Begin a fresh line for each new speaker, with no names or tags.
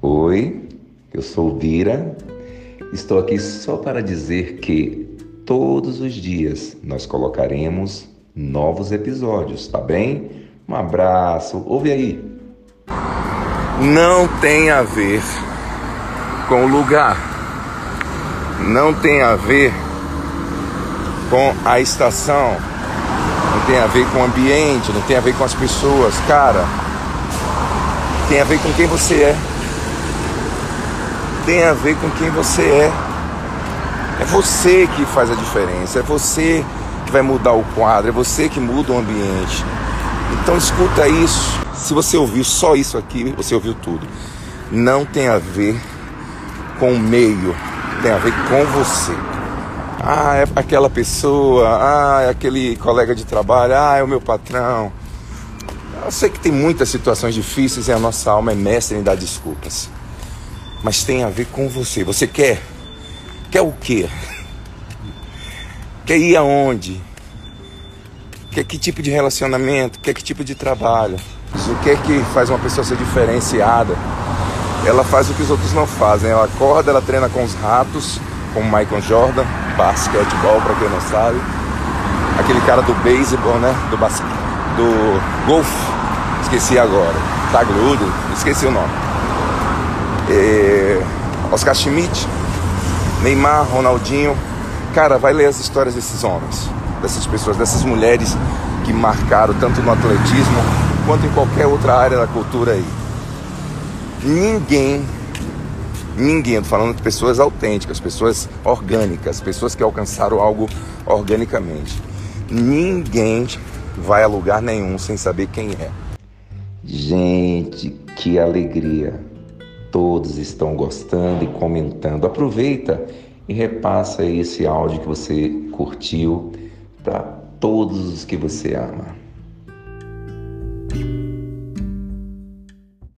Oi, eu sou Dira. Estou aqui só para dizer que todos os dias nós colocaremos novos episódios, tá bem? Um abraço. Ouve aí.
Não tem a ver com o lugar. Não tem a ver com a estação. Não tem a ver com o ambiente, não tem a ver com as pessoas, cara. Tem a ver com quem você é tem a ver com quem você é. É você que faz a diferença, é você que vai mudar o quadro, é você que muda o ambiente. Então escuta isso. Se você ouviu só isso aqui, você ouviu tudo. Não tem a ver com o meio, tem a ver com você. Ah, é aquela pessoa, ah, é aquele colega de trabalho, ah, é o meu patrão. Eu sei que tem muitas situações difíceis e a nossa alma é mestre em dar desculpas mas tem a ver com você. Você quer? Quer o quê? Quer ir aonde? Quer que tipo de relacionamento? Quer que tipo de trabalho? O que é que faz uma pessoa ser diferenciada? Ela faz o que os outros não fazem. Ela acorda, ela treina com os ratos, como Michael Jordan, basquetebol, para quem não sabe. Aquele cara do beisebol, né? Do basquete, do golfe. Esqueci agora. Tagludo, esqueci o nome é, Oscar Schmidt, Neymar, Ronaldinho. Cara, vai ler as histórias desses homens, dessas pessoas, dessas mulheres que marcaram tanto no atletismo quanto em qualquer outra área da cultura aí. Ninguém, ninguém, tô falando de pessoas autênticas, pessoas orgânicas, pessoas que alcançaram algo organicamente. Ninguém vai a lugar nenhum sem saber quem é.
Gente, que alegria! todos estão gostando e comentando. Aproveita e repassa esse áudio que você curtiu para todos os que você ama.